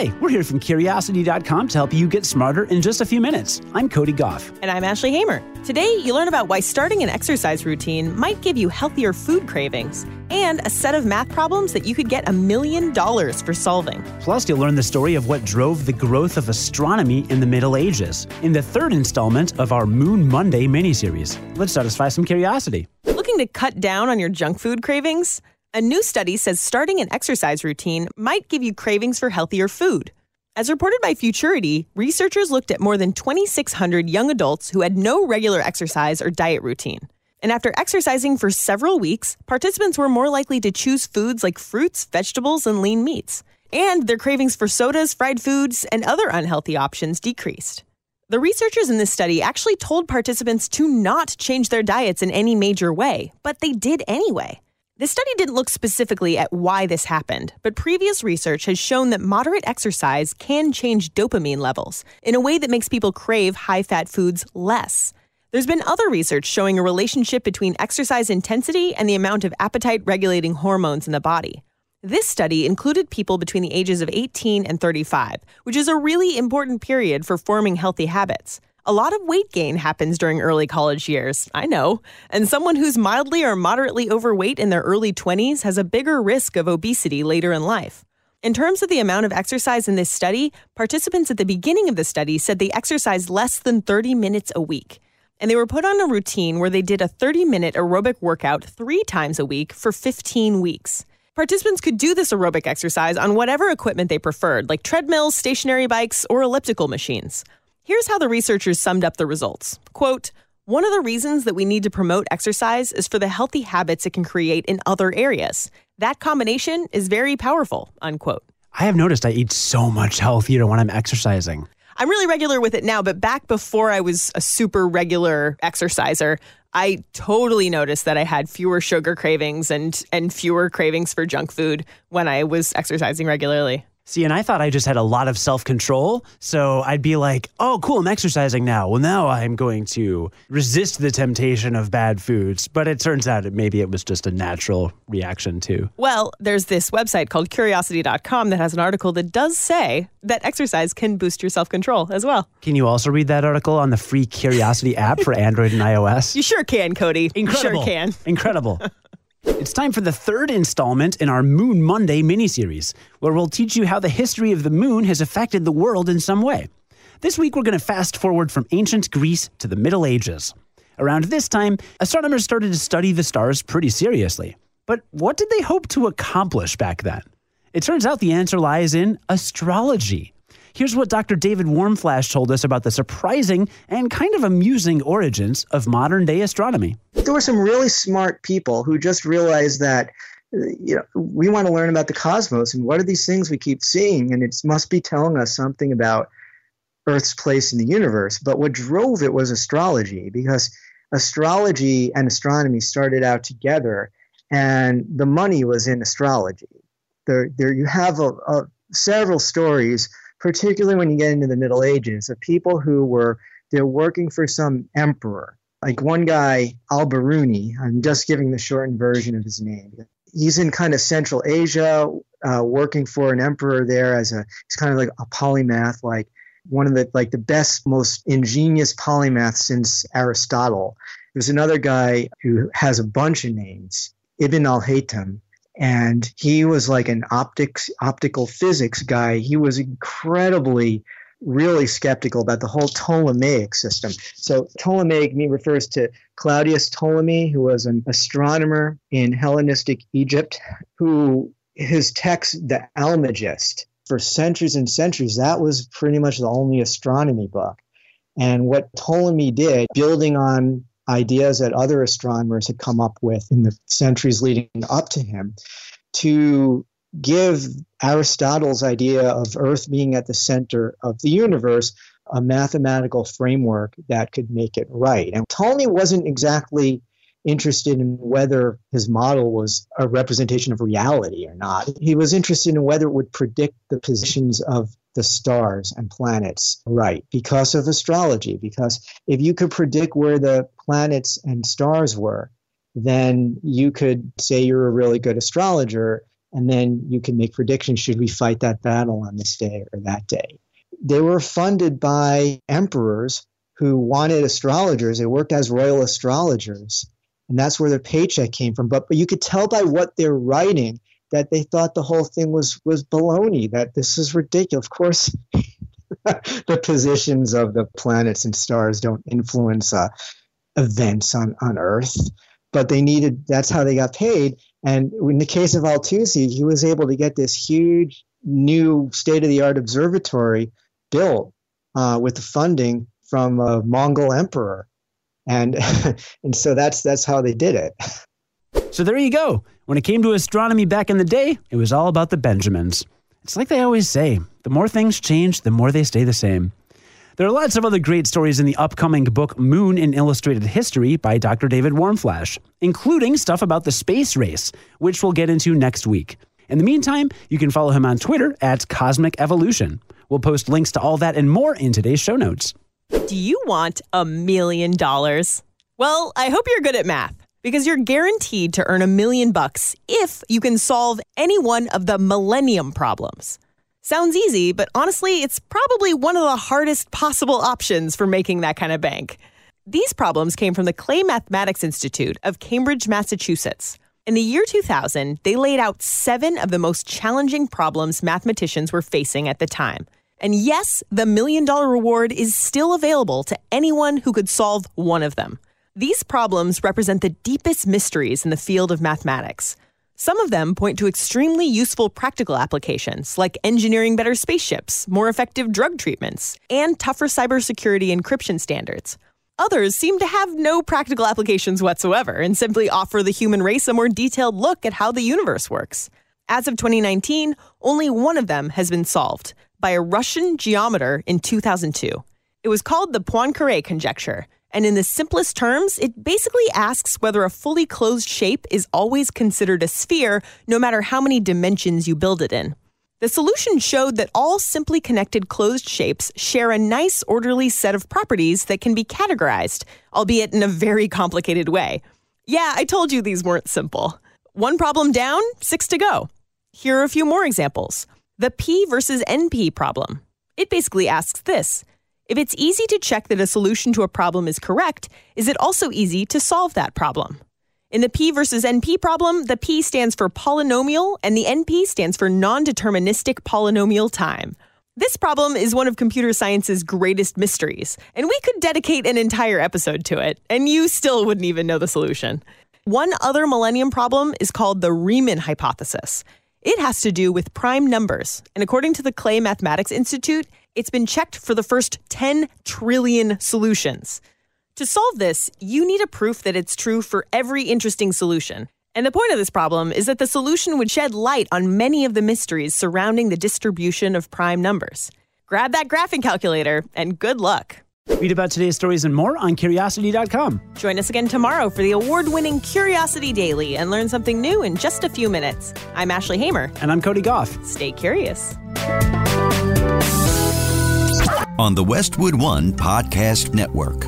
Hi, we're here from Curiosity.com to help you get smarter in just a few minutes. I'm Cody Gough. And I'm Ashley Hamer. Today, you learn about why starting an exercise routine might give you healthier food cravings and a set of math problems that you could get a million dollars for solving. Plus, you'll learn the story of what drove the growth of astronomy in the Middle Ages in the third installment of our Moon Monday miniseries. Let's satisfy some curiosity. Looking to cut down on your junk food cravings? A new study says starting an exercise routine might give you cravings for healthier food. As reported by Futurity, researchers looked at more than 2,600 young adults who had no regular exercise or diet routine. And after exercising for several weeks, participants were more likely to choose foods like fruits, vegetables, and lean meats. And their cravings for sodas, fried foods, and other unhealthy options decreased. The researchers in this study actually told participants to not change their diets in any major way, but they did anyway. This study didn't look specifically at why this happened, but previous research has shown that moderate exercise can change dopamine levels in a way that makes people crave high fat foods less. There's been other research showing a relationship between exercise intensity and the amount of appetite regulating hormones in the body. This study included people between the ages of 18 and 35, which is a really important period for forming healthy habits. A lot of weight gain happens during early college years, I know, and someone who's mildly or moderately overweight in their early 20s has a bigger risk of obesity later in life. In terms of the amount of exercise in this study, participants at the beginning of the study said they exercised less than 30 minutes a week. And they were put on a routine where they did a 30 minute aerobic workout three times a week for 15 weeks. Participants could do this aerobic exercise on whatever equipment they preferred, like treadmills, stationary bikes, or elliptical machines. Here's how the researchers summed up the results. Quote, one of the reasons that we need to promote exercise is for the healthy habits it can create in other areas. That combination is very powerful, unquote. I have noticed I eat so much healthier when I'm exercising. I'm really regular with it now, but back before I was a super regular exerciser, I totally noticed that I had fewer sugar cravings and and fewer cravings for junk food when I was exercising regularly. See, and I thought I just had a lot of self control. So I'd be like, oh, cool, I'm exercising now. Well, now I'm going to resist the temptation of bad foods. But it turns out it, maybe it was just a natural reaction too. Well, there's this website called curiosity.com that has an article that does say that exercise can boost your self control as well. Can you also read that article on the free Curiosity app for Android and iOS? You sure can, Cody. Incredible. Sure can. Incredible. It's time for the third installment in our Moon Monday miniseries, where we'll teach you how the history of the moon has affected the world in some way. This week, we're going to fast forward from ancient Greece to the Middle Ages. Around this time, astronomers started to study the stars pretty seriously. But what did they hope to accomplish back then? It turns out the answer lies in astrology. Here's what Dr. David Warmflash told us about the surprising and kind of amusing origins of modern day astronomy. There were some really smart people who just realized that uh, you know, we want to learn about the cosmos and what are these things we keep seeing, and it must be telling us something about Earth's place in the universe. But what drove it was astrology, because astrology and astronomy started out together, and the money was in astrology. There, there you have a, a, several stories particularly when you get into the Middle Ages, of people who were they're working for some emperor. Like one guy, Al-Biruni, I'm just giving the shortened version of his name. He's in kind of Central Asia, uh, working for an emperor there as a he's kind of like a polymath, like one of the like the best, most ingenious polymaths since Aristotle. There's another guy who has a bunch of names, Ibn al-Haytham, and he was like an optics optical physics guy. He was incredibly really skeptical about the whole ptolemaic system. So ptolemaic me refers to claudius ptolemy who was an astronomer in hellenistic egypt who his text the almagest for centuries and centuries that was pretty much the only astronomy book. And what ptolemy did building on ideas that other astronomers had come up with in the centuries leading up to him to give Aristotle's idea of Earth being at the center of the universe a mathematical framework that could make it right. And Ptolemy wasn't exactly interested in whether his model was a representation of reality or not. He was interested in whether it would predict the positions of the stars and planets right because of astrology. Because if you could predict where the planets and stars were, then you could say you're a really good astrologer. and then you can make predictions should we fight that battle on this day or that day. They were funded by emperors who wanted astrologers. They worked as royal astrologers, and that's where their paycheck came from. But, but you could tell by what they're writing that they thought the whole thing was was baloney. That this is ridiculous. Of course, the positions of the planets and stars don't influence uh, events on on Earth, but they needed. That's how they got paid. And in the case of al-Tusi, he was able to get this huge new state of the art observatory built uh, with the funding from a Mongol emperor, and and so that's that's how they did it. So there you go. When it came to astronomy back in the day, it was all about the Benjamins. It's like they always say the more things change, the more they stay the same. There are lots of other great stories in the upcoming book Moon in Illustrated History by Dr. David Warmflash, including stuff about the space race, which we'll get into next week. In the meantime, you can follow him on Twitter at Cosmic Evolution. We'll post links to all that and more in today's show notes. Do you want a million dollars? Well, I hope you're good at math because you're guaranteed to earn a million bucks if you can solve any one of the millennium problems. Sounds easy, but honestly, it's probably one of the hardest possible options for making that kind of bank. These problems came from the Clay Mathematics Institute of Cambridge, Massachusetts. In the year 2000, they laid out seven of the most challenging problems mathematicians were facing at the time. And yes, the million dollar reward is still available to anyone who could solve one of them. These problems represent the deepest mysteries in the field of mathematics. Some of them point to extremely useful practical applications, like engineering better spaceships, more effective drug treatments, and tougher cybersecurity encryption standards. Others seem to have no practical applications whatsoever and simply offer the human race a more detailed look at how the universe works. As of 2019, only one of them has been solved by a Russian geometer in 2002. It was called the Poincare conjecture, and in the simplest terms, it basically asks whether a fully closed shape is always considered a sphere, no matter how many dimensions you build it in. The solution showed that all simply connected closed shapes share a nice, orderly set of properties that can be categorized, albeit in a very complicated way. Yeah, I told you these weren't simple. One problem down, six to go. Here are a few more examples. The P versus NP problem. It basically asks this if it's easy to check that a solution to a problem is correct, is it also easy to solve that problem? In the P versus NP problem, the P stands for polynomial and the NP stands for non deterministic polynomial time. This problem is one of computer science's greatest mysteries, and we could dedicate an entire episode to it, and you still wouldn't even know the solution. One other millennium problem is called the Riemann hypothesis. It has to do with prime numbers, and according to the Clay Mathematics Institute, it's been checked for the first 10 trillion solutions. To solve this, you need a proof that it's true for every interesting solution. And the point of this problem is that the solution would shed light on many of the mysteries surrounding the distribution of prime numbers. Grab that graphing calculator and good luck. Read about today's stories and more on curiosity.com. Join us again tomorrow for the award winning Curiosity Daily and learn something new in just a few minutes. I'm Ashley Hamer. And I'm Cody Gough. Stay curious. On the Westwood One Podcast Network.